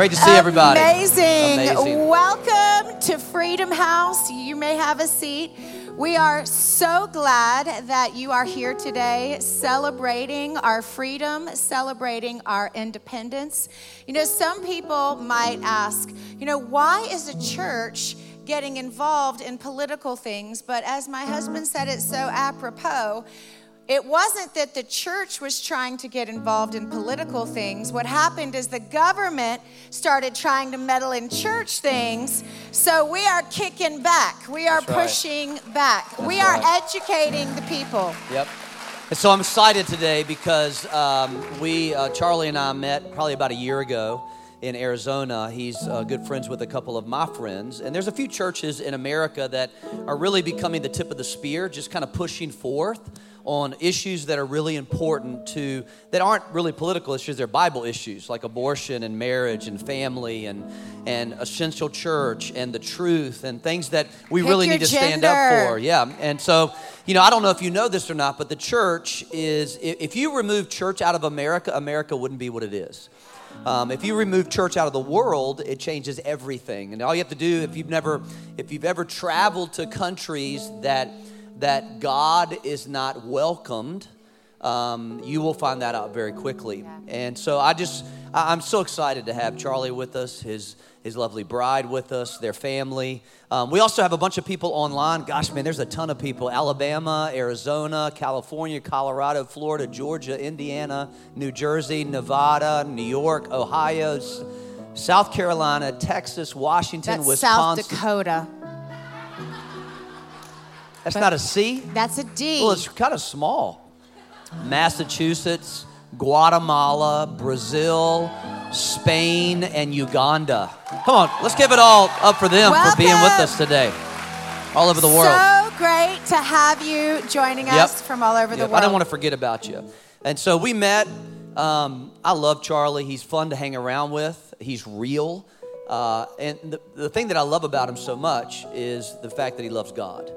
Great to see everybody. Amazing. Amazing. Welcome to Freedom House. You may have a seat. We are so glad that you are here today celebrating our freedom, celebrating our independence. You know, some people might ask, you know, why is a church getting involved in political things? But as my husband said it so apropos, it wasn't that the church was trying to get involved in political things. What happened is the government started trying to meddle in church things. So we are kicking back. We are right. pushing back. That's we are right. educating the people. Yep. And so I'm excited today because um, we, uh, Charlie and I met probably about a year ago in Arizona. He's uh, good friends with a couple of my friends. And there's a few churches in America that are really becoming the tip of the spear, just kind of pushing forth on issues that are really important to that aren't really political issues they're bible issues like abortion and marriage and family and and essential church and the truth and things that we Pick really need to stand up for. Yeah and so you know i don't know if you know this or not but the church is if you remove church out of america america wouldn't be what it is. Um, if you remove church out of the world, it changes everything. And all you have to do, if you've never, if you've ever traveled to countries that that God is not welcomed, um, you will find that out very quickly. And so I just, I'm so excited to have Charlie with us, his his lovely bride with us, their family. Um, we also have a bunch of people online. Gosh, man, there's a ton of people: Alabama, Arizona, California, Colorado, Florida, Georgia, Indiana, New Jersey, Nevada, New York, Ohio. South Carolina, Texas, Washington, That's South Dakota. That's not a C. That's a D. Well, it's kind of small. Massachusetts, Guatemala, Brazil, Spain, and Uganda. Come on, let's give it all up for them for being with us today, all over the world. So great to have you joining Yep. us from all over the world. I don't want to forget about you. And so we met. Um, I love Charlie. He's fun to hang around with. He's real. Uh, and the, the thing that I love about him so much is the fact that he loves God.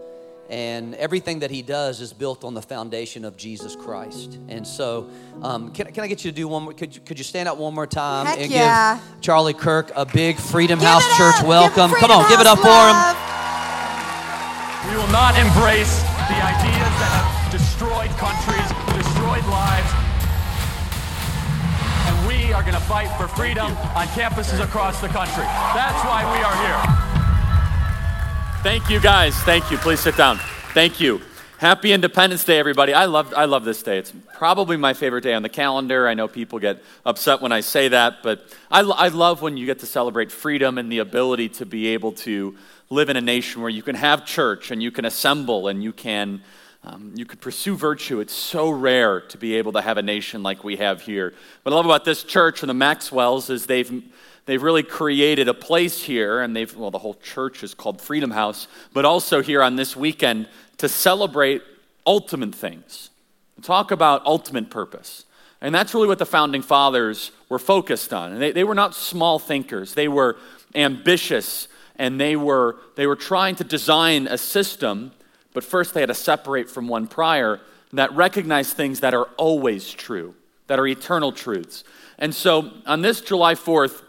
And everything that he does is built on the foundation of Jesus Christ. And so, um, can, can I get you to do one more? Could you, could you stand up one more time Heck and yeah. give Charlie Kirk a big Freedom Give House Church up. Welcome? Come Freedom on, give it up House for him. We will not embrace the ideas that have destroyed countries, destroyed lives. And we are going to fight for freedom on campuses across the country. That's why we are here. Thank you, guys. Thank you. Please sit down. Thank you. Happy Independence Day, everybody. I love, I love this day. It's probably my favorite day on the calendar. I know people get upset when I say that, but I, I love when you get to celebrate freedom and the ability to be able to live in a nation where you can have church and you can assemble and you can, um, you could pursue virtue. It's so rare to be able to have a nation like we have here. What I love about this church and the Maxwells is they've They've really created a place here, and they've, well, the whole church is called Freedom House, but also here on this weekend to celebrate ultimate things, talk about ultimate purpose. And that's really what the founding fathers were focused on. And they, they were not small thinkers, they were ambitious, and they were, they were trying to design a system, but first they had to separate from one prior that recognized things that are always true, that are eternal truths. And so on this July 4th,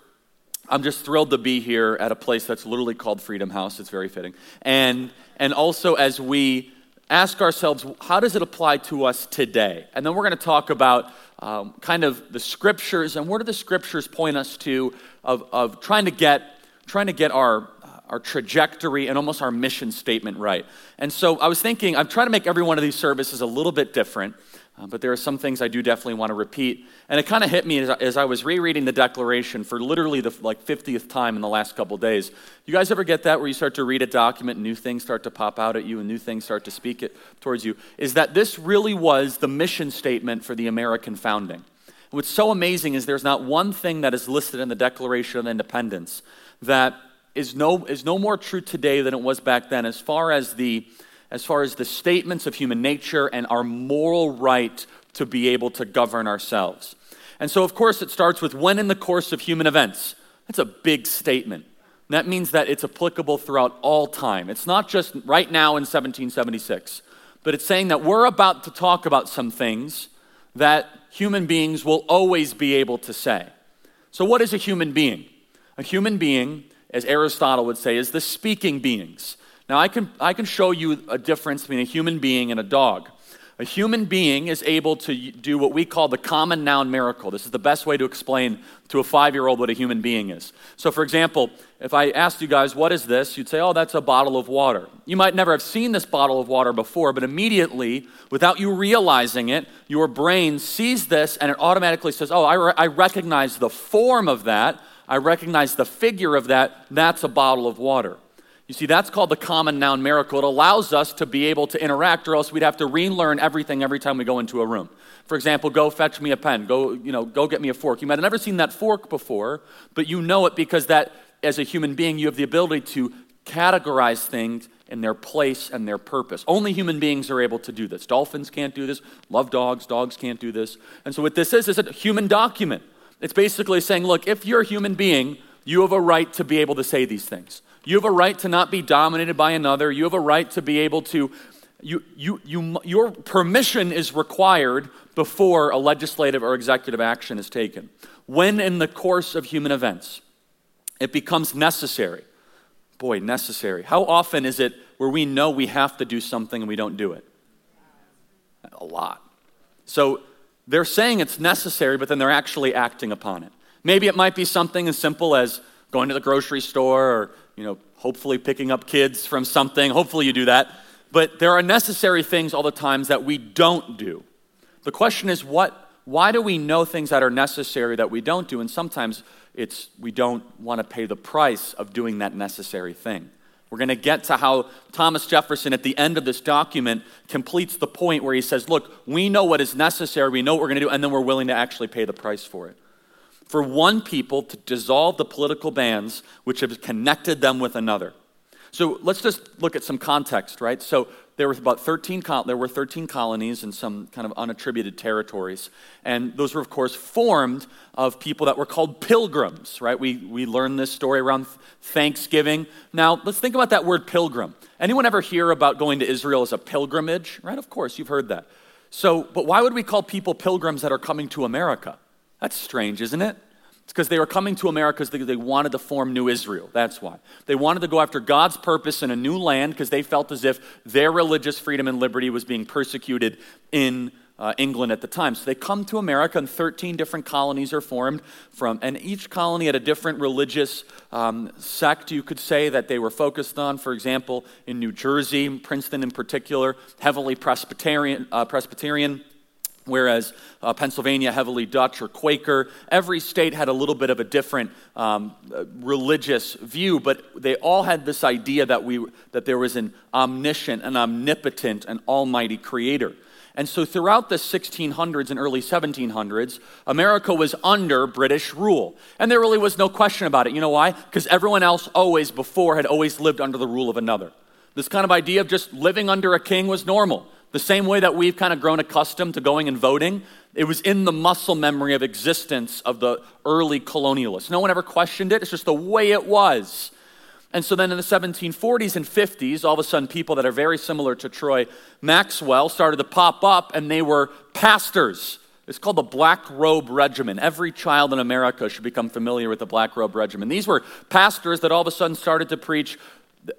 I'm just thrilled to be here at a place that's literally called Freedom House. It's very fitting. And, and also, as we ask ourselves, how does it apply to us today? And then we're going to talk about um, kind of the scriptures and where do the scriptures point us to of, of trying to get, trying to get our, our trajectory and almost our mission statement right. And so I was thinking, I'm trying to make every one of these services a little bit different. Uh, but there are some things I do definitely want to repeat. And it kind of hit me as, I- as I was rereading the Declaration for literally the like 50th time in the last couple days. You guys ever get that where you start to read a document new things start to pop out at you and new things start to speak it towards you? Is that this really was the mission statement for the American founding. What's so amazing is there's not one thing that is listed in the Declaration of Independence that is no, is no more true today than it was back then as far as the as far as the statements of human nature and our moral right to be able to govern ourselves. And so, of course, it starts with when in the course of human events. That's a big statement. That means that it's applicable throughout all time. It's not just right now in 1776, but it's saying that we're about to talk about some things that human beings will always be able to say. So, what is a human being? A human being, as Aristotle would say, is the speaking beings. Now, I can, I can show you a difference between a human being and a dog. A human being is able to do what we call the common noun miracle. This is the best way to explain to a five year old what a human being is. So, for example, if I asked you guys, what is this? You'd say, oh, that's a bottle of water. You might never have seen this bottle of water before, but immediately, without you realizing it, your brain sees this and it automatically says, oh, I, re- I recognize the form of that. I recognize the figure of that. That's a bottle of water. You see, that's called the common noun miracle. It allows us to be able to interact, or else we'd have to relearn everything every time we go into a room. For example, go fetch me a pen. Go, you know, go get me a fork. You might have never seen that fork before, but you know it because that, as a human being, you have the ability to categorize things in their place and their purpose. Only human beings are able to do this. Dolphins can't do this. Love dogs. Dogs can't do this. And so what this is is a human document. It's basically saying, look, if you're a human being, you have a right to be able to say these things. You have a right to not be dominated by another. You have a right to be able to, you, you, you, your permission is required before a legislative or executive action is taken. When in the course of human events it becomes necessary, boy, necessary. How often is it where we know we have to do something and we don't do it? A lot. So they're saying it's necessary, but then they're actually acting upon it. Maybe it might be something as simple as going to the grocery store or you know, hopefully picking up kids from something. Hopefully you do that. But there are necessary things all the times that we don't do. The question is what why do we know things that are necessary that we don't do? And sometimes it's we don't want to pay the price of doing that necessary thing. We're going to get to how Thomas Jefferson, at the end of this document, completes the point where he says, Look, we know what is necessary, we know what we're going to do, and then we're willing to actually pay the price for it for one people to dissolve the political bands which have connected them with another. So let's just look at some context, right? So there were about 13 there were 13 colonies in some kind of unattributed territories, and those were of course formed of people that were called pilgrims, right? We we learned this story around Thanksgiving. Now let's think about that word pilgrim. Anyone ever hear about going to Israel as a pilgrimage? Right? Of course, you've heard that. So, but why would we call people pilgrims that are coming to America? That's strange, isn't it? It's because they were coming to America because they wanted to form New Israel. That's why. They wanted to go after God's purpose in a new land because they felt as if their religious freedom and liberty was being persecuted in uh, England at the time. So they come to America, and 13 different colonies are formed from, and each colony had a different religious um, sect, you could say, that they were focused on. For example, in New Jersey, Princeton in particular, heavily Presbyterian. Uh, Presbyterian whereas uh, Pennsylvania heavily Dutch or Quaker. Every state had a little bit of a different um, uh, religious view, but they all had this idea that we that there was an omniscient, an omnipotent, an almighty Creator. And so throughout the 1600s and early 1700s, America was under British rule. And there really was no question about it. You know why? Because everyone else always before had always lived under the rule of another. This kind of idea of just living under a king was normal. The same way that we've kind of grown accustomed to going and voting, it was in the muscle memory of existence of the early colonialists. No one ever questioned it, it's just the way it was. And so then in the 1740s and 50s, all of a sudden, people that are very similar to Troy Maxwell started to pop up, and they were pastors. It's called the Black Robe Regiment. Every child in America should become familiar with the Black Robe Regiment. These were pastors that all of a sudden started to preach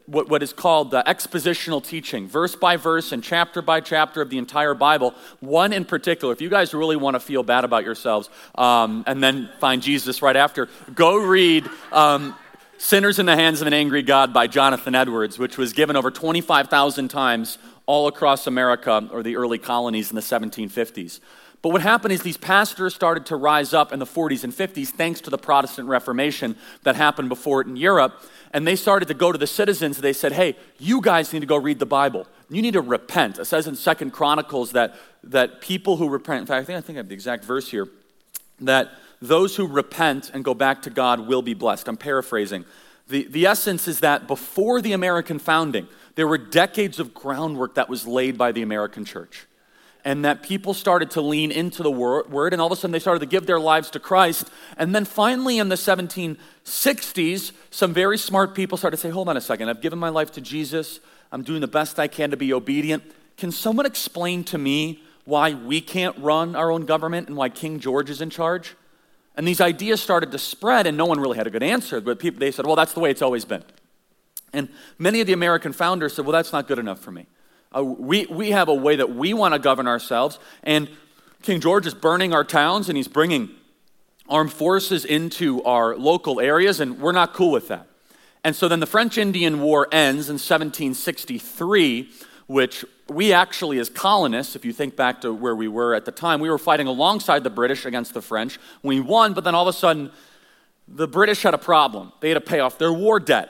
what, what is called the expositional teaching, verse by verse and chapter by chapter of the entire Bible. One in particular, if you guys really want to feel bad about yourselves um, and then find Jesus right after, go read um, Sinners in the Hands of an Angry God by Jonathan Edwards, which was given over 25,000 times all across America or the early colonies in the 1750s. But what happened is these pastors started to rise up in the 40s and 50s thanks to the Protestant Reformation that happened before it in Europe and they started to go to the citizens. They said, hey, you guys need to go read the Bible. You need to repent. It says in Second Chronicles that, that people who repent, in fact, I think, I think I have the exact verse here, that those who repent and go back to God will be blessed. I'm paraphrasing. The, the essence is that before the American founding, there were decades of groundwork that was laid by the American church and that people started to lean into the word, and all of a sudden they started to give their lives to Christ. And then finally, in the 1760s, some very smart people started to say, Hold on a second, I've given my life to Jesus, I'm doing the best I can to be obedient. Can someone explain to me why we can't run our own government and why King George is in charge? And these ideas started to spread, and no one really had a good answer. But people, they said, well, that's the way it's always been. And many of the American founders said, well, that's not good enough for me. Uh, we, we have a way that we want to govern ourselves, and King George is burning our towns, and he's bringing armed forces into our local areas, and we're not cool with that. And so then the French Indian War ends in 1763, which we actually, as colonists, if you think back to where we were at the time, we were fighting alongside the British against the French. We won, but then all of a sudden, the British had a problem. They had to pay off their war debt.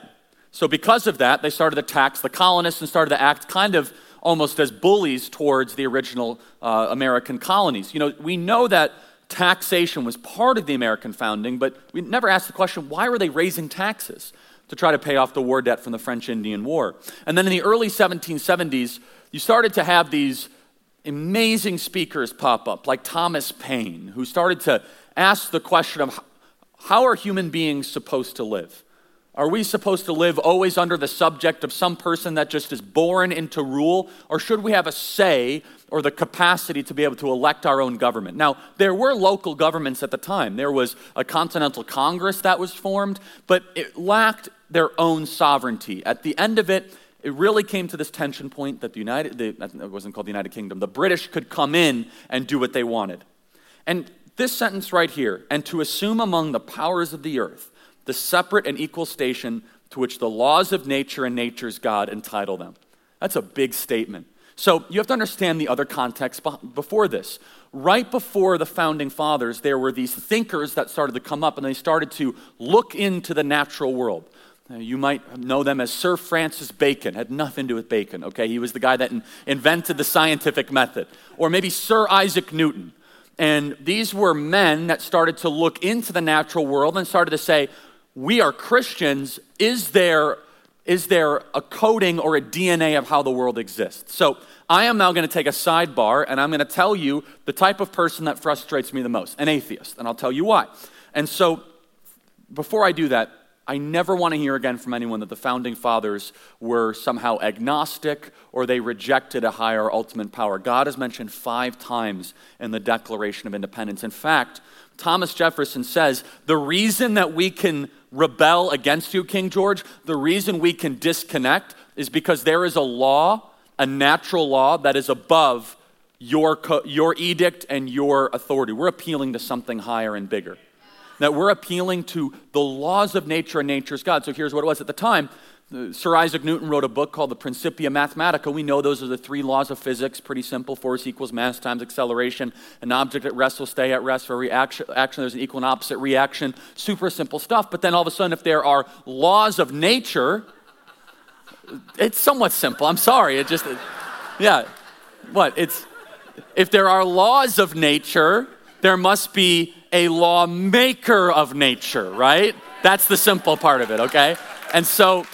So, because of that, they started to tax the colonists and started to act kind of almost as bullies towards the original uh, American colonies. You know, we know that taxation was part of the American founding, but we never asked the question why were they raising taxes? to try to pay off the war debt from the French Indian War. And then in the early 1770s, you started to have these amazing speakers pop up, like Thomas Paine, who started to ask the question of how are human beings supposed to live? Are we supposed to live always under the subject of some person that just is born into rule? Or should we have a say or the capacity to be able to elect our own government? Now, there were local governments at the time. There was a Continental Congress that was formed, but it lacked their own sovereignty. At the end of it, it really came to this tension point that the United, the, it wasn't called the United Kingdom, the British could come in and do what they wanted. And this sentence right here, and to assume among the powers of the earth the separate and equal station to which the laws of nature and nature's God entitle them. That's a big statement. So you have to understand the other context before this. Right before the founding fathers, there were these thinkers that started to come up and they started to look into the natural world. You might know them as Sir Francis Bacon. Had nothing to do with bacon, okay? He was the guy that in, invented the scientific method. Or maybe Sir Isaac Newton. And these were men that started to look into the natural world and started to say, we are Christians. Is there, is there a coding or a DNA of how the world exists? So I am now going to take a sidebar and I'm going to tell you the type of person that frustrates me the most an atheist. And I'll tell you why. And so before I do that, I never want to hear again from anyone that the founding fathers were somehow agnostic or they rejected a higher ultimate power. God is mentioned five times in the Declaration of Independence. In fact, Thomas Jefferson says the reason that we can rebel against you, King George, the reason we can disconnect is because there is a law, a natural law, that is above your, your edict and your authority. We're appealing to something higher and bigger that we're appealing to the laws of nature and nature's God. So here's what it was at the time. Sir Isaac Newton wrote a book called The Principia Mathematica. We know those are the three laws of physics, pretty simple. Force equals mass times acceleration. An object at rest will stay at rest. For reaction, action, there's an equal and opposite reaction. Super simple stuff. But then all of a sudden, if there are laws of nature, it's somewhat simple. I'm sorry. It just, yeah. What? It's, if there are laws of nature, there must be a lawmaker of nature, right? That's the simple part of it, okay? And so,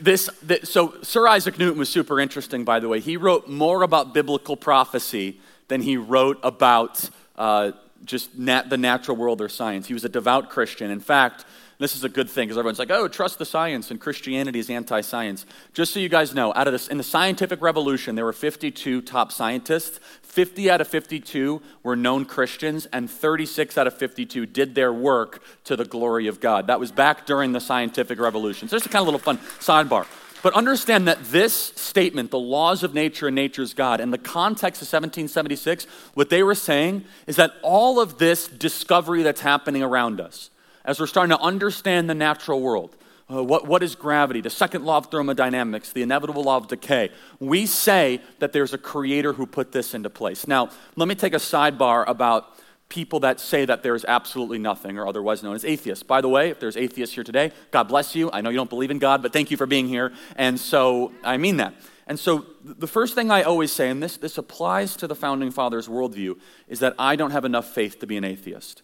this, this, so Sir Isaac Newton was super interesting, by the way. He wrote more about biblical prophecy than he wrote about uh, just nat- the natural world or science. He was a devout Christian. In fact, this is a good thing because everyone's like, oh, trust the science, and Christianity is anti science. Just so you guys know, out of this, in the scientific revolution, there were 52 top scientists. 50 out of 52 were known Christians, and 36 out of 52 did their work to the glory of God. That was back during the scientific revolution. So, just a kind of little fun sidebar. But understand that this statement, the laws of nature and nature's God, in the context of 1776, what they were saying is that all of this discovery that's happening around us, as we're starting to understand the natural world. Uh, what, what is gravity? The second law of thermodynamics, the inevitable law of decay. We say that there's a creator who put this into place. Now, let me take a sidebar about people that say that there's absolutely nothing, or otherwise known as atheists. By the way, if there's atheists here today, God bless you. I know you don't believe in God, but thank you for being here. And so I mean that. And so the first thing I always say, and this, this applies to the founding fathers' worldview, is that I don't have enough faith to be an atheist.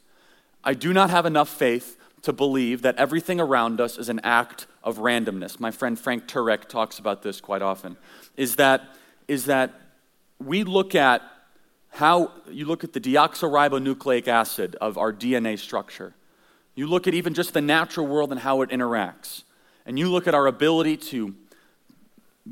I do not have enough faith to believe that everything around us is an act of randomness. My friend Frank Turek talks about this quite often. Is that, is that we look at how you look at the deoxyribonucleic acid of our DNA structure. You look at even just the natural world and how it interacts. And you look at our ability to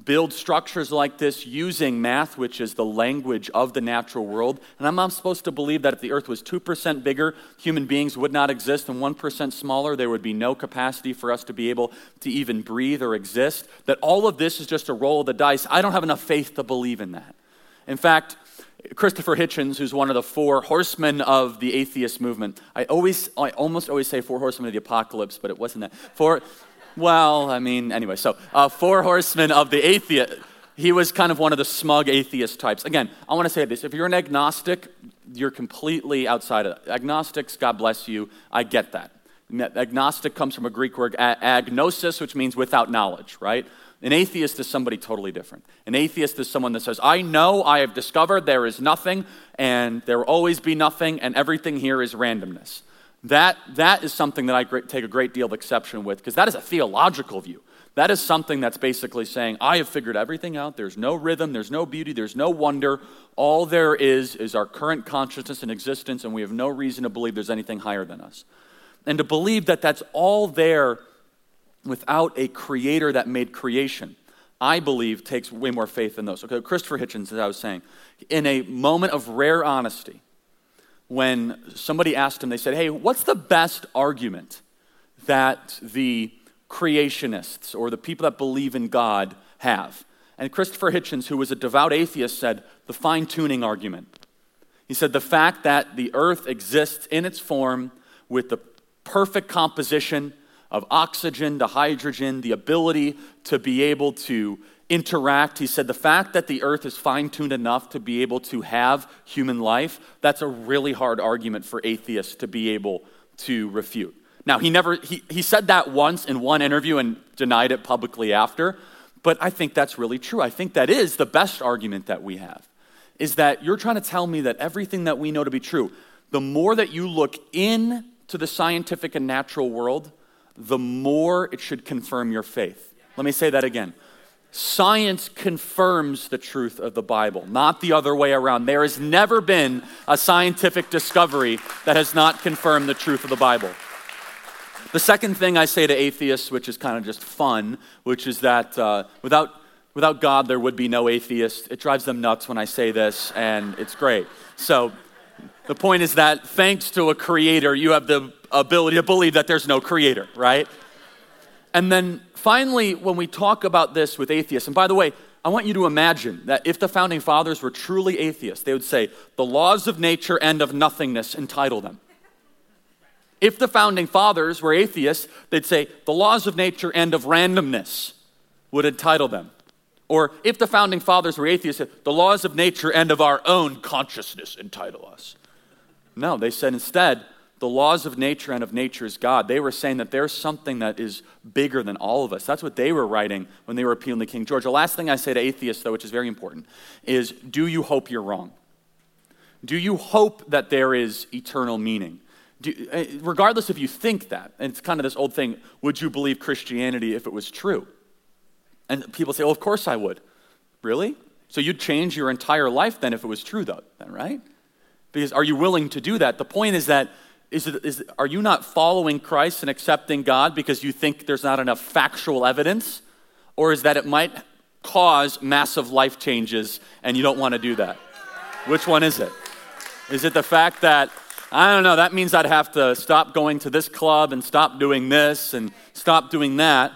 build structures like this using math, which is the language of the natural world. And I'm not supposed to believe that if the earth was 2% bigger, human beings would not exist, and 1% smaller, there would be no capacity for us to be able to even breathe or exist. That all of this is just a roll of the dice. I don't have enough faith to believe in that. In fact, Christopher Hitchens, who's one of the four horsemen of the atheist movement, I always, I almost always say four horsemen of the apocalypse, but it wasn't that. Four, well, I mean, anyway, so uh, four horsemen of the atheist. He was kind of one of the smug atheist types. Again, I want to say this. If you're an agnostic, you're completely outside of that. Agnostics, God bless you. I get that. Agnostic comes from a Greek word, agnosis, which means without knowledge, right? An atheist is somebody totally different. An atheist is someone that says, I know, I have discovered there is nothing, and there will always be nothing, and everything here is randomness. That, that is something that I take a great deal of exception with because that is a theological view. That is something that's basically saying, I have figured everything out. There's no rhythm, there's no beauty, there's no wonder. All there is is our current consciousness and existence, and we have no reason to believe there's anything higher than us. And to believe that that's all there without a creator that made creation, I believe takes way more faith than those. Okay, Christopher Hitchens, as I was saying, in a moment of rare honesty, when somebody asked him, they said, Hey, what's the best argument that the creationists or the people that believe in God have? And Christopher Hitchens, who was a devout atheist, said, The fine tuning argument. He said, The fact that the earth exists in its form with the perfect composition of oxygen to hydrogen, the ability to be able to interact. He said the fact that the earth is fine tuned enough to be able to have human life, that's a really hard argument for atheists to be able to refute. Now, he never, he, he said that once in one interview and denied it publicly after, but I think that's really true. I think that is the best argument that we have, is that you're trying to tell me that everything that we know to be true, the more that you look into the scientific and natural world, the more it should confirm your faith. Let me say that again science confirms the truth of the Bible, not the other way around. There has never been a scientific discovery that has not confirmed the truth of the Bible. The second thing I say to atheists, which is kind of just fun, which is that uh, without, without God, there would be no atheist. It drives them nuts when I say this, and it's great. So the point is that thanks to a creator, you have the ability to believe that there's no creator, right? And then finally, when we talk about this with atheists, and by the way, I want you to imagine that if the founding fathers were truly atheists, they would say, the laws of nature and of nothingness entitle them. If the founding fathers were atheists, they'd say, the laws of nature and of randomness would entitle them. Or if the founding fathers were atheists, the laws of nature and of our own consciousness entitle us. No, they said instead, the laws of nature and of nature's God. They were saying that there's something that is bigger than all of us. That's what they were writing when they were appealing to King George. The last thing I say to atheists, though, which is very important, is do you hope you're wrong? Do you hope that there is eternal meaning? Do, eh, regardless if you think that, and it's kind of this old thing, would you believe Christianity if it was true? And people say, oh, of course I would. Really? So you'd change your entire life then if it was true, though, then, right? Because are you willing to do that? The point is that is it, is, are you not following Christ and accepting God because you think there's not enough factual evidence? Or is that it might cause massive life changes and you don't want to do that? Which one is it? Is it the fact that, I don't know, that means I'd have to stop going to this club and stop doing this and stop doing that?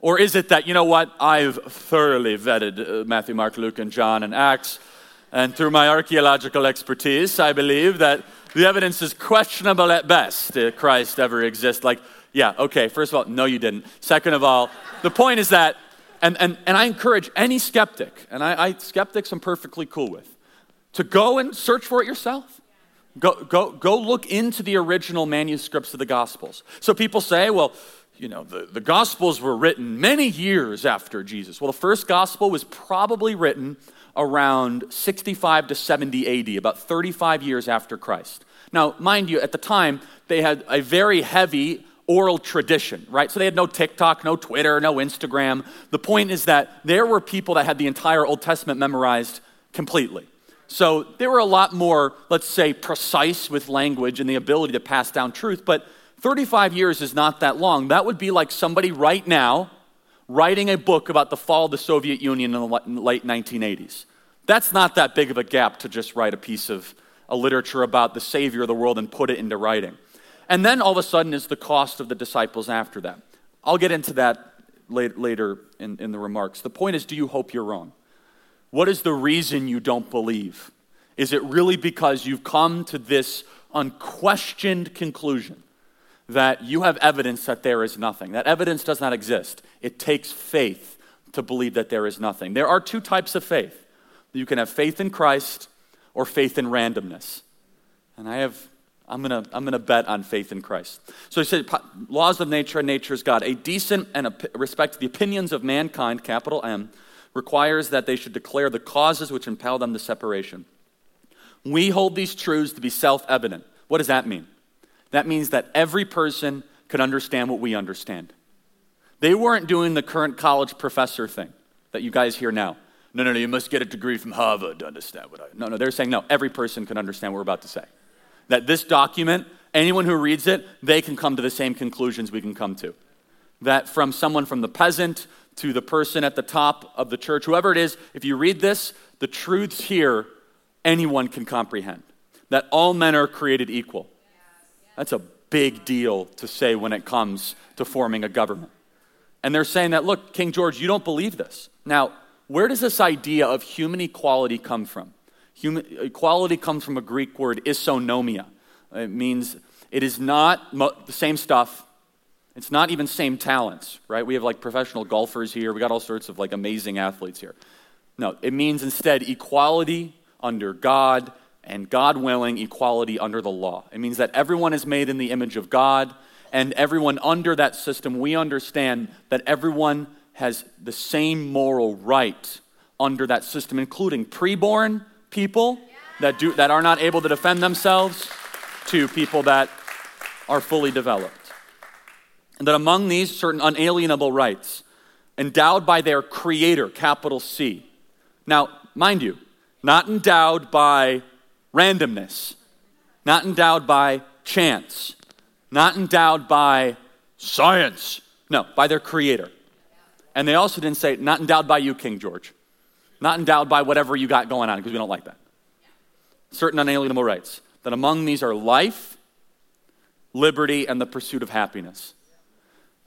Or is it that, you know what, I've thoroughly vetted uh, Matthew, Mark, Luke, and John and Acts, and through my archaeological expertise, I believe that the evidence is questionable at best. Did Christ ever exist? Like, yeah, okay, first of all, no, you didn't. Second of all, the point is that, and, and, and I encourage any skeptic, and I, I skeptics I'm perfectly cool with, to go and search for it yourself. Go, go, go look into the original manuscripts of the Gospels. So people say, well, you know, the, the Gospels were written many years after Jesus. Well, the first Gospel was probably written around 65 to 70 AD, about 35 years after Christ. Now, mind you, at the time, they had a very heavy oral tradition, right? So they had no TikTok, no Twitter, no Instagram. The point is that there were people that had the entire Old Testament memorized completely. So they were a lot more, let's say, precise with language and the ability to pass down truth. But 35 years is not that long. That would be like somebody right now writing a book about the fall of the Soviet Union in the late 1980s. That's not that big of a gap to just write a piece of a literature about the Savior of the world and put it into writing. And then all of a sudden is the cost of the disciples after that. I'll get into that later in, in the remarks. The point is do you hope you're wrong? What is the reason you don't believe? Is it really because you've come to this unquestioned conclusion that you have evidence that there is nothing? That evidence does not exist. It takes faith to believe that there is nothing. There are two types of faith you can have faith in Christ or faith in randomness. And I have I'm to I'm to bet on faith in Christ. So he said, laws of nature and nature is God. A decent and respect to the opinions of mankind, capital M, requires that they should declare the causes which impel them to separation. We hold these truths to be self evident. What does that mean? That means that every person can understand what we understand. They weren't doing the current college professor thing that you guys hear now. No, no, no, you must get a degree from Harvard to understand what I. No, no, they're saying no, every person can understand what we're about to say. That this document, anyone who reads it, they can come to the same conclusions we can come to. That from someone from the peasant to the person at the top of the church, whoever it is, if you read this, the truths here, anyone can comprehend. That all men are created equal. That's a big deal to say when it comes to forming a government. And they're saying that, look, King George, you don't believe this. Now, where does this idea of human equality come from? Human, equality comes from a Greek word, isonomia. It means it is not mo- the same stuff. It's not even same talents, right? We have like professional golfers here. We got all sorts of like amazing athletes here. No, it means instead equality under God and God willing equality under the law. It means that everyone is made in the image of God and everyone under that system, we understand that everyone has the same moral right under that system, including preborn people that, do, that are not able to defend themselves to people that are fully developed. And that among these, certain unalienable rights endowed by their creator, capital C. Now, mind you, not endowed by randomness, not endowed by chance, not endowed by science. No, by their creator. And they also didn't say, not endowed by you, King George. Not endowed by whatever you got going on, because we don't like that. Certain unalienable rights. That among these are life, liberty, and the pursuit of happiness.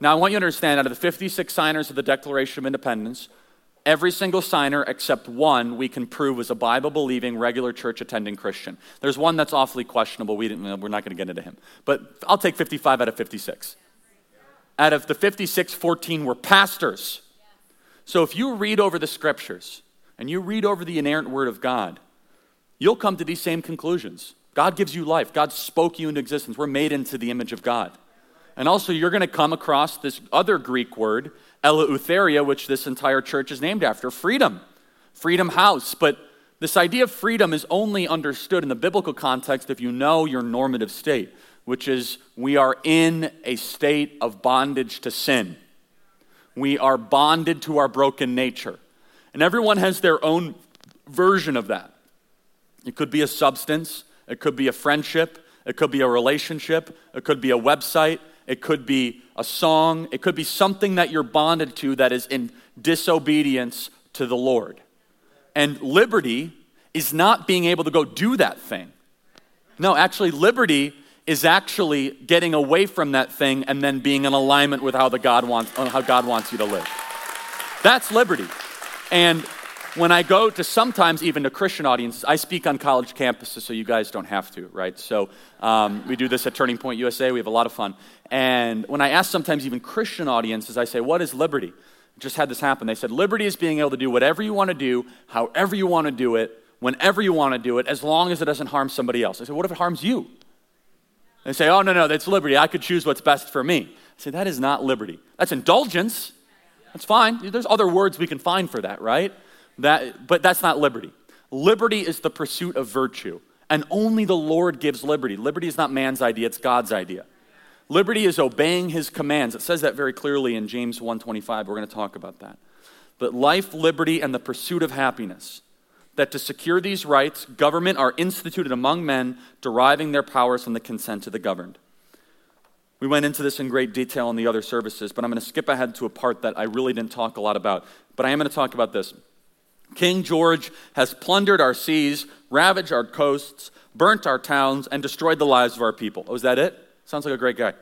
Now, I want you to understand out of the 56 signers of the Declaration of Independence, every single signer except one we can prove was a Bible believing, regular church attending Christian. There's one that's awfully questionable. We didn't, we're not going to get into him. But I'll take 55 out of 56 out of the 56, 14 were pastors. So if you read over the scriptures and you read over the inerrant word of God, you'll come to these same conclusions. God gives you life, God spoke you into existence. We're made into the image of God. And also, you're going to come across this other Greek word, eleutheria, which this entire church is named after freedom, freedom house. But this idea of freedom is only understood in the biblical context if you know your normative state which is we are in a state of bondage to sin. We are bonded to our broken nature. And everyone has their own version of that. It could be a substance, it could be a friendship, it could be a relationship, it could be a website, it could be a song, it could be something that you're bonded to that is in disobedience to the Lord. And liberty is not being able to go do that thing. No, actually, liberty is actually getting away from that thing and then being in alignment with how the God wants how God wants you to live. That's liberty. And when I go to sometimes even to Christian audiences, I speak on college campuses, so you guys don't have to, right? So um, we do this at Turning Point USA. We have a lot of fun. And when I ask sometimes even Christian audiences, I say, "What is liberty?" I just had this happen. They said, "Liberty is being able to do whatever you want to do, however you want to do it, whenever you want to do it, as long as it doesn't harm somebody else." I said, "What if it harms you?" They say, oh, no, no, that's liberty. I could choose what's best for me. I say, that is not liberty. That's indulgence. That's fine. There's other words we can find for that, right? That, but that's not liberty. Liberty is the pursuit of virtue, and only the Lord gives liberty. Liberty is not man's idea, it's God's idea. Liberty is obeying his commands. It says that very clearly in James 1:25. We're going to talk about that. But life, liberty, and the pursuit of happiness that to secure these rights, government are instituted among men, deriving their powers from the consent of the governed. We went into this in great detail in the other services, but I'm going to skip ahead to a part that I really didn't talk a lot about. But I am going to talk about this. King George has plundered our seas, ravaged our coasts, burnt our towns, and destroyed the lives of our people. Oh, is that it? Sounds like a great guy.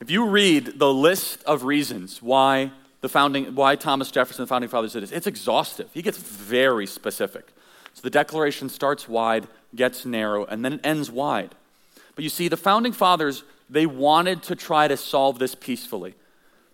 If you read the list of reasons why the founding, why Thomas Jefferson, the founding fathers did this, it's exhaustive. He gets very specific. So the Declaration starts wide, gets narrow, and then it ends wide. But you see, the founding fathers, they wanted to try to solve this peacefully.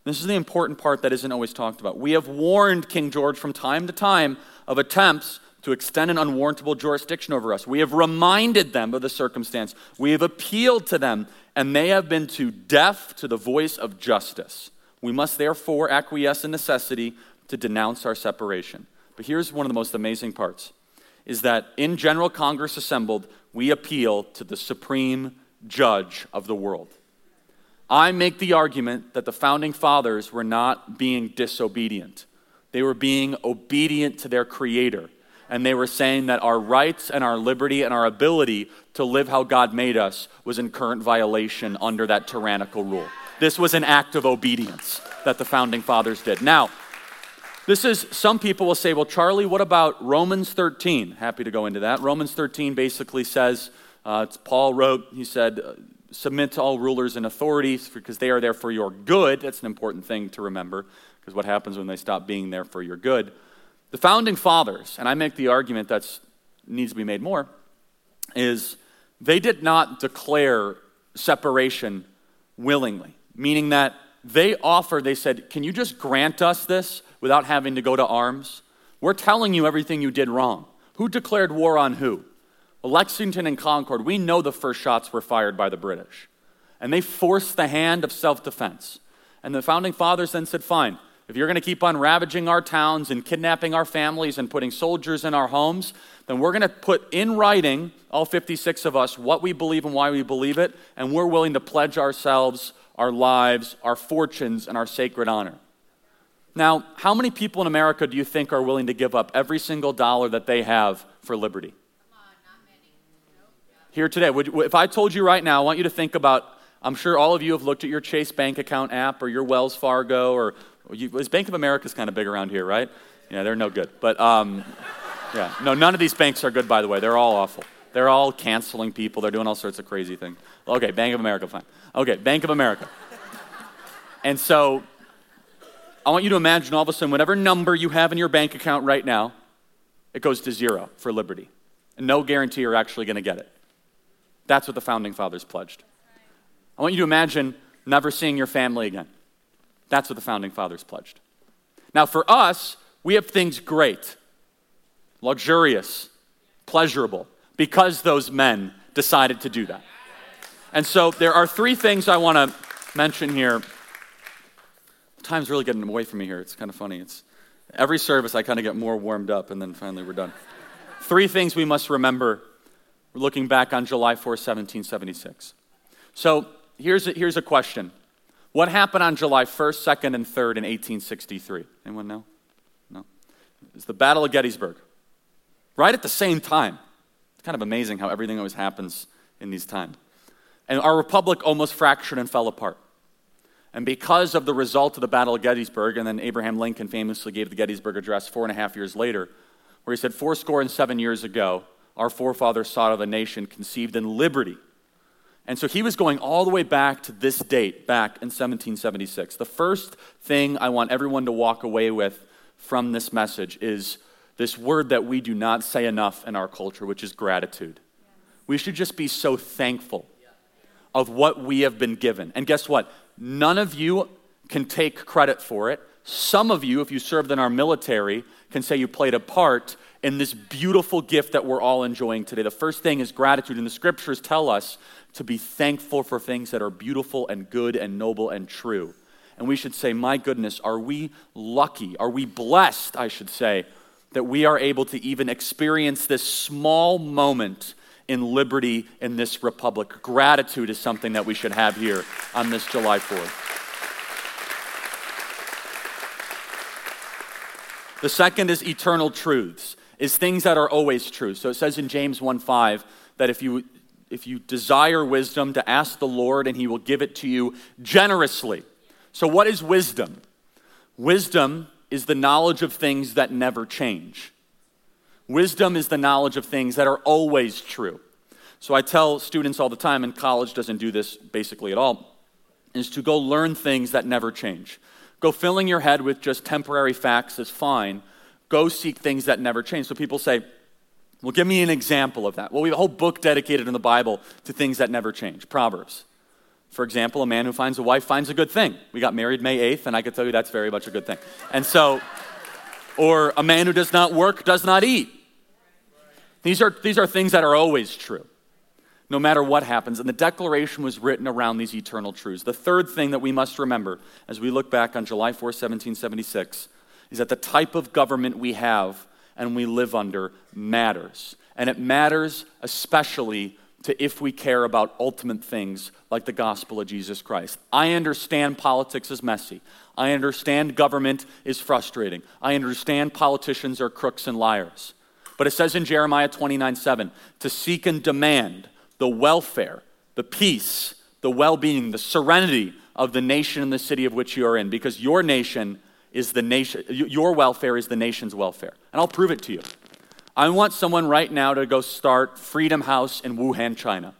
This is the important part that isn't always talked about. We have warned King George from time to time of attempts to extend an unwarrantable jurisdiction over us. We have reminded them of the circumstance. We have appealed to them, and they have been too deaf to the voice of justice. We must therefore acquiesce in necessity to denounce our separation. But here's one of the most amazing parts is that in General Congress assembled, we appeal to the supreme judge of the world. I make the argument that the founding fathers were not being disobedient. They were being obedient to their creator. And they were saying that our rights and our liberty and our ability to live how God made us was in current violation under that tyrannical rule. This was an act of obedience that the founding fathers did. Now, this is, some people will say, well, Charlie, what about Romans 13? Happy to go into that. Romans 13 basically says, uh, Paul wrote, he said, submit to all rulers and authorities because they are there for your good. That's an important thing to remember because what happens when they stop being there for your good? The founding fathers, and I make the argument that needs to be made more, is they did not declare separation willingly, meaning that they offered, they said, Can you just grant us this without having to go to arms? We're telling you everything you did wrong. Who declared war on who? Lexington and Concord, we know the first shots were fired by the British. And they forced the hand of self defense. And the founding fathers then said, fine, if you're going to keep on ravaging our towns and kidnapping our families and putting soldiers in our homes, then we're going to put in writing, all 56 of us, what we believe and why we believe it, and we're willing to pledge ourselves, our lives, our fortunes, and our sacred honor. Now, how many people in America do you think are willing to give up every single dollar that they have for liberty? Here today. Would, if I told you right now, I want you to think about, I'm sure all of you have looked at your Chase bank account app or your Wells Fargo or, you, Bank of America is kind of big around here, right? Yeah, they're no good. But um, yeah, no, none of these banks are good, by the way. They're all awful. They're all canceling people. They're doing all sorts of crazy things. Okay, Bank of America, fine. Okay, Bank of America. And so I want you to imagine all of a sudden, whatever number you have in your bank account right now, it goes to zero for liberty. And no guarantee you're actually going to get it. That's what the founding fathers pledged. I want you to imagine never seeing your family again. That's what the founding fathers pledged. Now, for us, we have things great, luxurious, pleasurable, because those men decided to do that. And so there are three things I want to mention here. Time's really getting away from me here. It's kind of funny. It's every service I kind of get more warmed up and then finally we're done. three things we must remember we're looking back on July 4, 1776. So here's a, here's a question What happened on July 1st, 2nd, and 3rd in 1863? Anyone know? No? It's the Battle of Gettysburg. Right at the same time. It's kind of amazing how everything always happens in these times. And our republic almost fractured and fell apart. And because of the result of the Battle of Gettysburg, and then Abraham Lincoln famously gave the Gettysburg Address four and a half years later, where he said, Four score and seven years ago, our forefathers sought of a nation conceived in liberty. And so he was going all the way back to this date, back in 1776. The first thing I want everyone to walk away with from this message is this word that we do not say enough in our culture, which is gratitude. We should just be so thankful of what we have been given. And guess what? None of you can take credit for it. Some of you, if you served in our military, can say you played a part in this beautiful gift that we're all enjoying today. The first thing is gratitude, and the scriptures tell us to be thankful for things that are beautiful and good and noble and true. And we should say, My goodness, are we lucky? Are we blessed, I should say, that we are able to even experience this small moment in liberty in this republic? Gratitude is something that we should have here on this July 4th. The second is eternal truths is things that are always true. So it says in James 1 5 that if you if you desire wisdom, to ask the Lord, and He will give it to you generously. So, what is wisdom? Wisdom is the knowledge of things that never change. Wisdom is the knowledge of things that are always true. So, I tell students all the time, and college doesn't do this basically at all, is to go learn things that never change. Go filling your head with just temporary facts is fine. Go seek things that never change. So, people say, well, give me an example of that. Well, we have a whole book dedicated in the Bible to things that never change Proverbs. For example, a man who finds a wife finds a good thing. We got married May 8th, and I can tell you that's very much a good thing. And so, or a man who does not work does not eat. These are, these are things that are always true, no matter what happens. And the declaration was written around these eternal truths. The third thing that we must remember as we look back on July 4, 1776, is that the type of government we have and we live under matters. And it matters especially to if we care about ultimate things like the gospel of Jesus Christ. I understand politics is messy. I understand government is frustrating. I understand politicians are crooks and liars. But it says in Jeremiah 29 7 to seek and demand the welfare, the peace, the well being, the serenity of the nation and the city of which you are in, because your nation is the nation, your welfare is the nation's welfare. And I'll prove it to you. I want someone right now to go start Freedom House in Wuhan, China.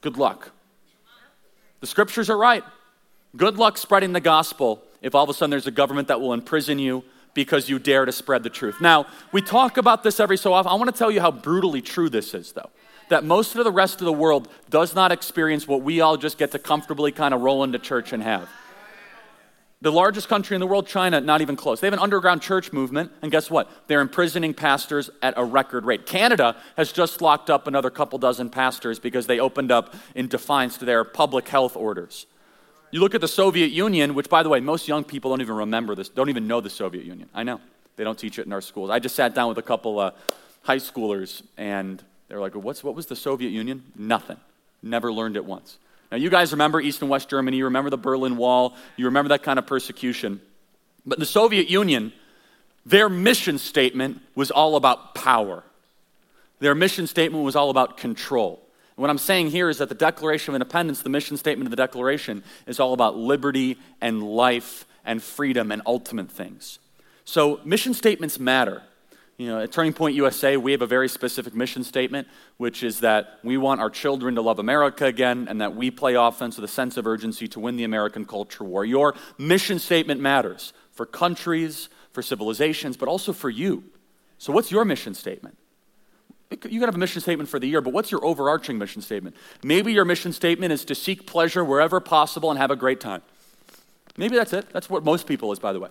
Good luck. The scriptures are right. Good luck spreading the gospel if all of a sudden there's a government that will imprison you because you dare to spread the truth. Now, we talk about this every so often. I want to tell you how brutally true this is, though. That most of the rest of the world does not experience what we all just get to comfortably kind of roll into church and have. The largest country in the world, China, not even close. They have an underground church movement, and guess what? They're imprisoning pastors at a record rate. Canada has just locked up another couple dozen pastors because they opened up in defiance to their public health orders. You look at the Soviet Union, which, by the way, most young people don't even remember this, don't even know the Soviet Union. I know. They don't teach it in our schools. I just sat down with a couple uh, high schoolers, and they're like, What's, What was the Soviet Union? Nothing. Never learned it once. Now, you guys remember East and West Germany, you remember the Berlin Wall, you remember that kind of persecution. But the Soviet Union, their mission statement was all about power. Their mission statement was all about control. And what I'm saying here is that the Declaration of Independence, the mission statement of the Declaration, is all about liberty and life and freedom and ultimate things. So, mission statements matter. You know, at Turning Point USA, we have a very specific mission statement, which is that we want our children to love America again and that we play offense with a sense of urgency to win the American culture war. Your mission statement matters for countries, for civilizations, but also for you. So, what's your mission statement? You can have a mission statement for the year, but what's your overarching mission statement? Maybe your mission statement is to seek pleasure wherever possible and have a great time. Maybe that's it. That's what most people is, by the way.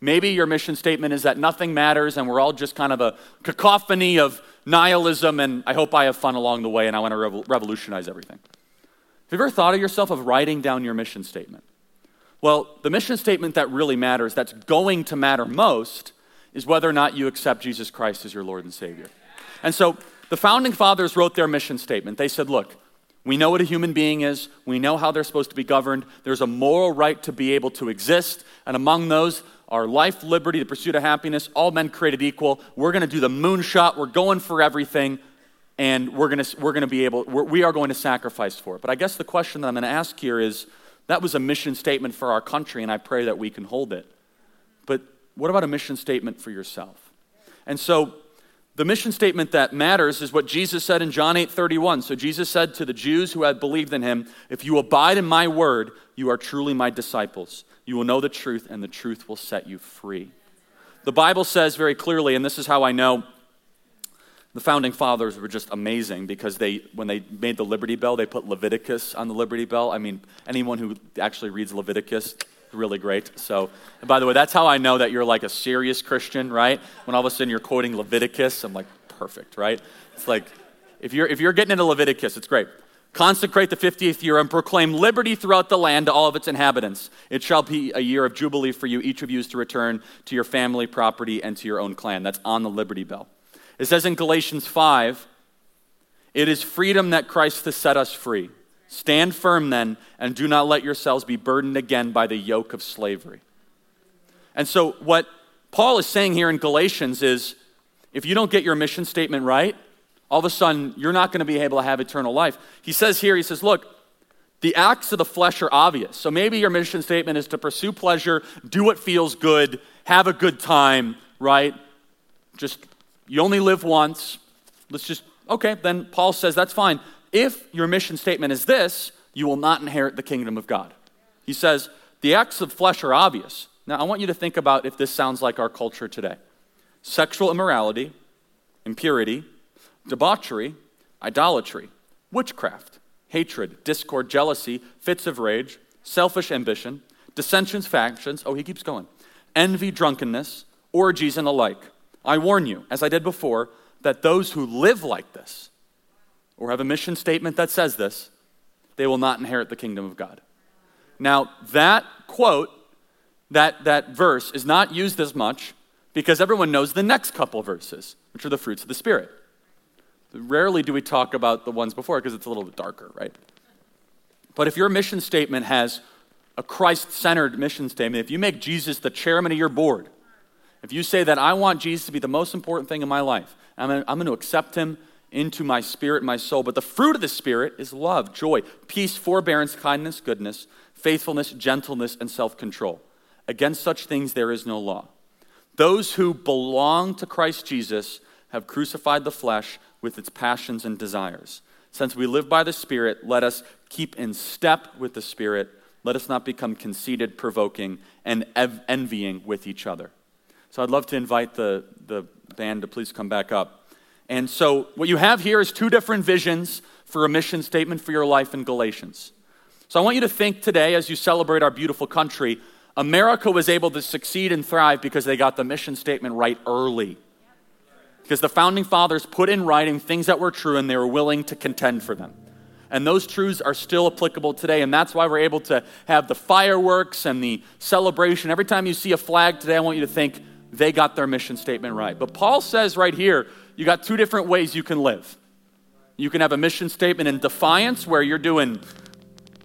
Maybe your mission statement is that nothing matters and we're all just kind of a cacophony of nihilism and I hope I have fun along the way and I want to revolutionize everything. Have you ever thought of yourself of writing down your mission statement? Well, the mission statement that really matters, that's going to matter most, is whether or not you accept Jesus Christ as your Lord and Savior. And so the founding fathers wrote their mission statement. They said, look, we know what a human being is. We know how they're supposed to be governed. There's a moral right to be able to exist. And among those, our life, liberty, the pursuit of happiness, all men created equal. We're going to do the moonshot. We're going for everything, and we're going to, we're to be able, we're, we are going to sacrifice for it. But I guess the question that I'm going to ask here is that was a mission statement for our country, and I pray that we can hold it. But what about a mission statement for yourself? And so the mission statement that matters is what Jesus said in John 8 31. So Jesus said to the Jews who had believed in him, If you abide in my word, you are truly my disciples. You will know the truth, and the truth will set you free. The Bible says very clearly, and this is how I know the founding fathers were just amazing because they, when they made the Liberty Bell, they put Leviticus on the Liberty Bell. I mean, anyone who actually reads Leviticus, really great. So, by the way, that's how I know that you're like a serious Christian, right? When all of a sudden you're quoting Leviticus, I'm like, perfect, right? It's like, if you're, if you're getting into Leviticus, it's great. Consecrate the 50th year and proclaim liberty throughout the land to all of its inhabitants. It shall be a year of jubilee for you. Each of you is to return to your family, property, and to your own clan. That's on the Liberty Bell. It says in Galatians 5 it is freedom that Christ has set us free. Stand firm then, and do not let yourselves be burdened again by the yoke of slavery. And so, what Paul is saying here in Galatians is if you don't get your mission statement right, all of a sudden you're not going to be able to have eternal life. He says here, he says, look, the acts of the flesh are obvious. So maybe your mission statement is to pursue pleasure, do what feels good, have a good time, right? Just, you only live once. Let's just, okay, then Paul says that's fine. If your mission statement is this, you will not inherit the kingdom of God. He says, the acts of flesh are obvious. Now, I want you to think about if this sounds like our culture today sexual immorality, impurity, debauchery, idolatry, witchcraft, hatred, discord, jealousy, fits of rage, selfish ambition, dissensions, factions. Oh, he keeps going. Envy, drunkenness, orgies, and the like. I warn you, as I did before, that those who live like this, or have a mission statement that says this, they will not inherit the kingdom of God. Now, that quote, that, that verse, is not used as much because everyone knows the next couple verses, which are the fruits of the Spirit. Rarely do we talk about the ones before because it's a little bit darker, right? But if your mission statement has a Christ centered mission statement, if you make Jesus the chairman of your board, if you say that I want Jesus to be the most important thing in my life, I'm going, to, I'm going to accept him into my spirit, my soul. But the fruit of the Spirit is love, joy, peace, forbearance, kindness, goodness, faithfulness, gentleness, and self control. Against such things there is no law. Those who belong to Christ Jesus have crucified the flesh with its passions and desires. Since we live by the Spirit, let us keep in step with the Spirit. Let us not become conceited, provoking, and ev- envying with each other. So I'd love to invite the, the band to please come back up. And so what you have here is two different visions for a mission statement for your life in Galatians. So I want you to think today as you celebrate our beautiful country, America was able to succeed and thrive because they got the mission statement right early because the founding fathers put in writing things that were true and they were willing to contend for them. And those truths are still applicable today. And that's why we're able to have the fireworks and the celebration. Every time you see a flag today, I want you to think they got their mission statement right. But Paul says right here, you got two different ways you can live. You can have a mission statement in defiance, where you're doing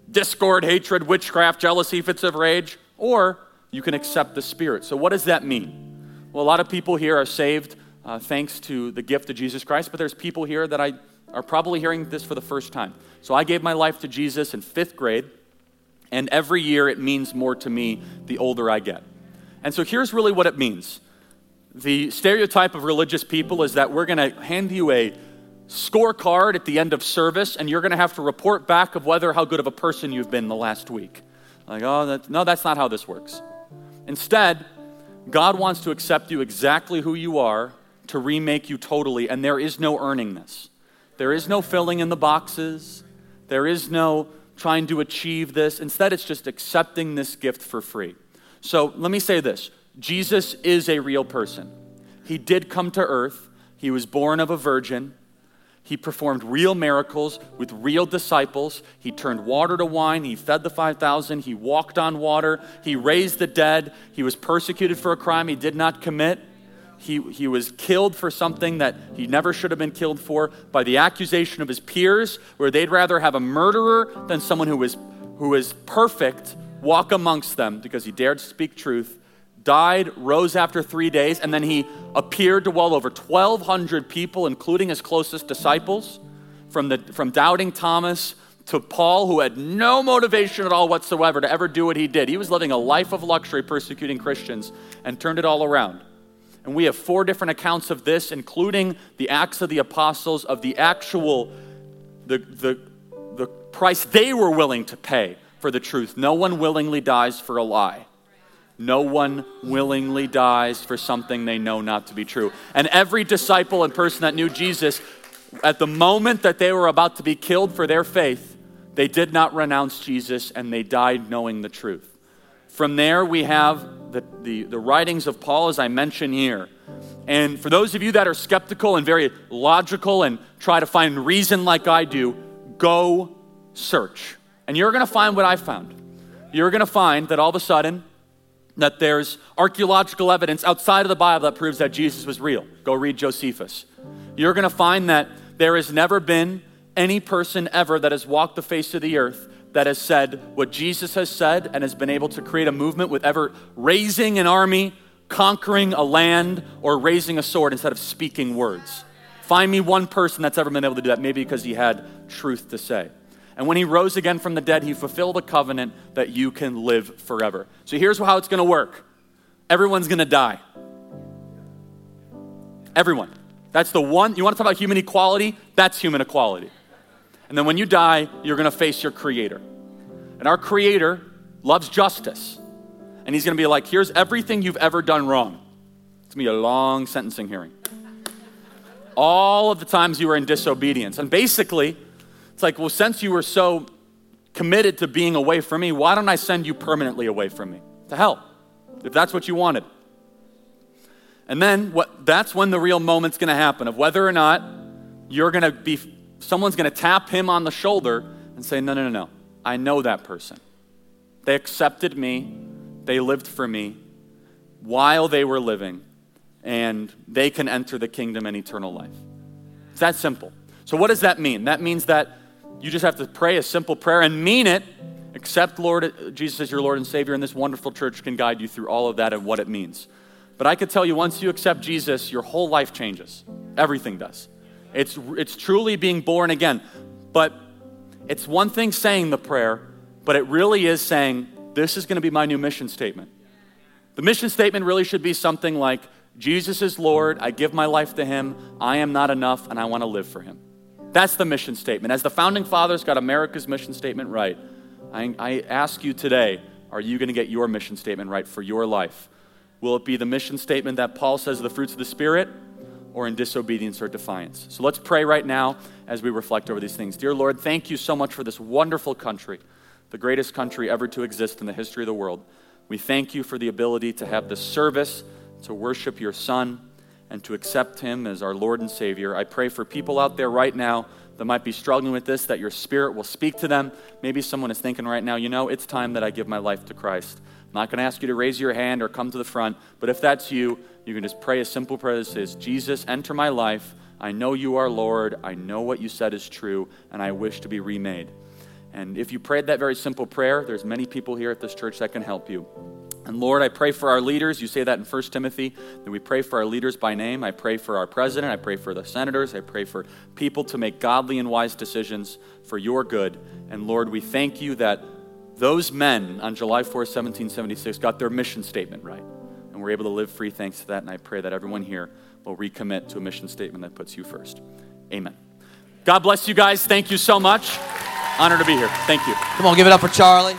discord, hatred, witchcraft, jealousy, fits of rage, or you can accept the Spirit. So, what does that mean? Well, a lot of people here are saved uh, thanks to the gift of Jesus Christ, but there's people here that I are probably hearing this for the first time. So I gave my life to Jesus in fifth grade, and every year it means more to me the older I get. And so here's really what it means. The stereotype of religious people is that we're going to hand you a scorecard at the end of service, and you're going to have to report back of whether how good of a person you've been the last week. Like, oh, no, that's not how this works. Instead, God wants to accept you exactly who you are to remake you totally, and there is no earning this. There is no filling in the boxes, there is no trying to achieve this. Instead, it's just accepting this gift for free. So let me say this Jesus is a real person. He did come to earth, he was born of a virgin. He performed real miracles with real disciples. He turned water to wine. He fed the 5,000. He walked on water. He raised the dead. He was persecuted for a crime he did not commit. He, he was killed for something that he never should have been killed for by the accusation of his peers, where they'd rather have a murderer than someone who was, who is perfect walk amongst them because he dared speak truth. Died, rose after three days, and then he appeared to well over 1,200 people, including his closest disciples, from, the, from doubting Thomas to Paul, who had no motivation at all whatsoever to ever do what he did. He was living a life of luxury, persecuting Christians, and turned it all around. And we have four different accounts of this, including the Acts of the Apostles, of the actual, the, the, the price they were willing to pay for the truth. No one willingly dies for a lie. No one willingly dies for something they know not to be true. And every disciple and person that knew Jesus, at the moment that they were about to be killed for their faith, they did not renounce Jesus and they died knowing the truth. From there, we have the, the, the writings of Paul, as I mentioned here. And for those of you that are skeptical and very logical and try to find reason like I do, go search. And you're going to find what I found. You're going to find that all of a sudden, that there's archaeological evidence outside of the Bible that proves that Jesus was real. Go read Josephus. You're going to find that there has never been any person ever that has walked the face of the earth that has said what Jesus has said and has been able to create a movement with ever raising an army, conquering a land, or raising a sword instead of speaking words. Find me one person that's ever been able to do that, maybe because he had truth to say. And when he rose again from the dead, he fulfilled a covenant that you can live forever. So here's how it's going to work everyone's going to die. Everyone. That's the one. You want to talk about human equality? That's human equality. And then when you die, you're going to face your creator. And our creator loves justice. And he's going to be like, here's everything you've ever done wrong. It's going to be a long sentencing hearing. All of the times you were in disobedience. And basically, it's like, well, since you were so committed to being away from me, why don't I send you permanently away from me? To hell, if that's what you wanted. And then what, that's when the real moment's going to happen of whether or not you're going to be, someone's going to tap him on the shoulder and say, no, no, no, no. I know that person. They accepted me, they lived for me while they were living, and they can enter the kingdom and eternal life. It's that simple. So, what does that mean? That means that you just have to pray a simple prayer and mean it. Accept Lord uh, Jesus as your Lord and Savior, and this wonderful church can guide you through all of that and what it means. But I could tell you, once you accept Jesus, your whole life changes. Everything does. It's, it's truly being born again. But it's one thing saying the prayer, but it really is saying, This is going to be my new mission statement. The mission statement really should be something like, Jesus is Lord, I give my life to Him, I am not enough, and I want to live for Him. That's the mission statement. As the founding fathers got America's mission statement right, I, I ask you today are you going to get your mission statement right for your life? Will it be the mission statement that Paul says the fruits of the Spirit, or in disobedience or defiance? So let's pray right now as we reflect over these things. Dear Lord, thank you so much for this wonderful country, the greatest country ever to exist in the history of the world. We thank you for the ability to have this service, to worship your Son, and to accept him as our Lord and Savior. I pray for people out there right now that might be struggling with this, that your Spirit will speak to them. Maybe someone is thinking right now, you know, it's time that I give my life to Christ. I'm not going to ask you to raise your hand or come to the front, but if that's you, you can just pray a simple prayer that says, Jesus, enter my life. I know you are Lord. I know what you said is true, and I wish to be remade. And if you prayed that very simple prayer, there's many people here at this church that can help you. And Lord, I pray for our leaders. You say that in 1 Timothy, that we pray for our leaders by name. I pray for our president. I pray for the senators. I pray for people to make godly and wise decisions for your good. And Lord, we thank you that those men on July 4, 1776, got their mission statement right. And we're able to live free thanks to that. And I pray that everyone here will recommit to a mission statement that puts you first. Amen. God bless you guys. Thank you so much. Honor to be here. Thank you. Come on, give it up for Charlie.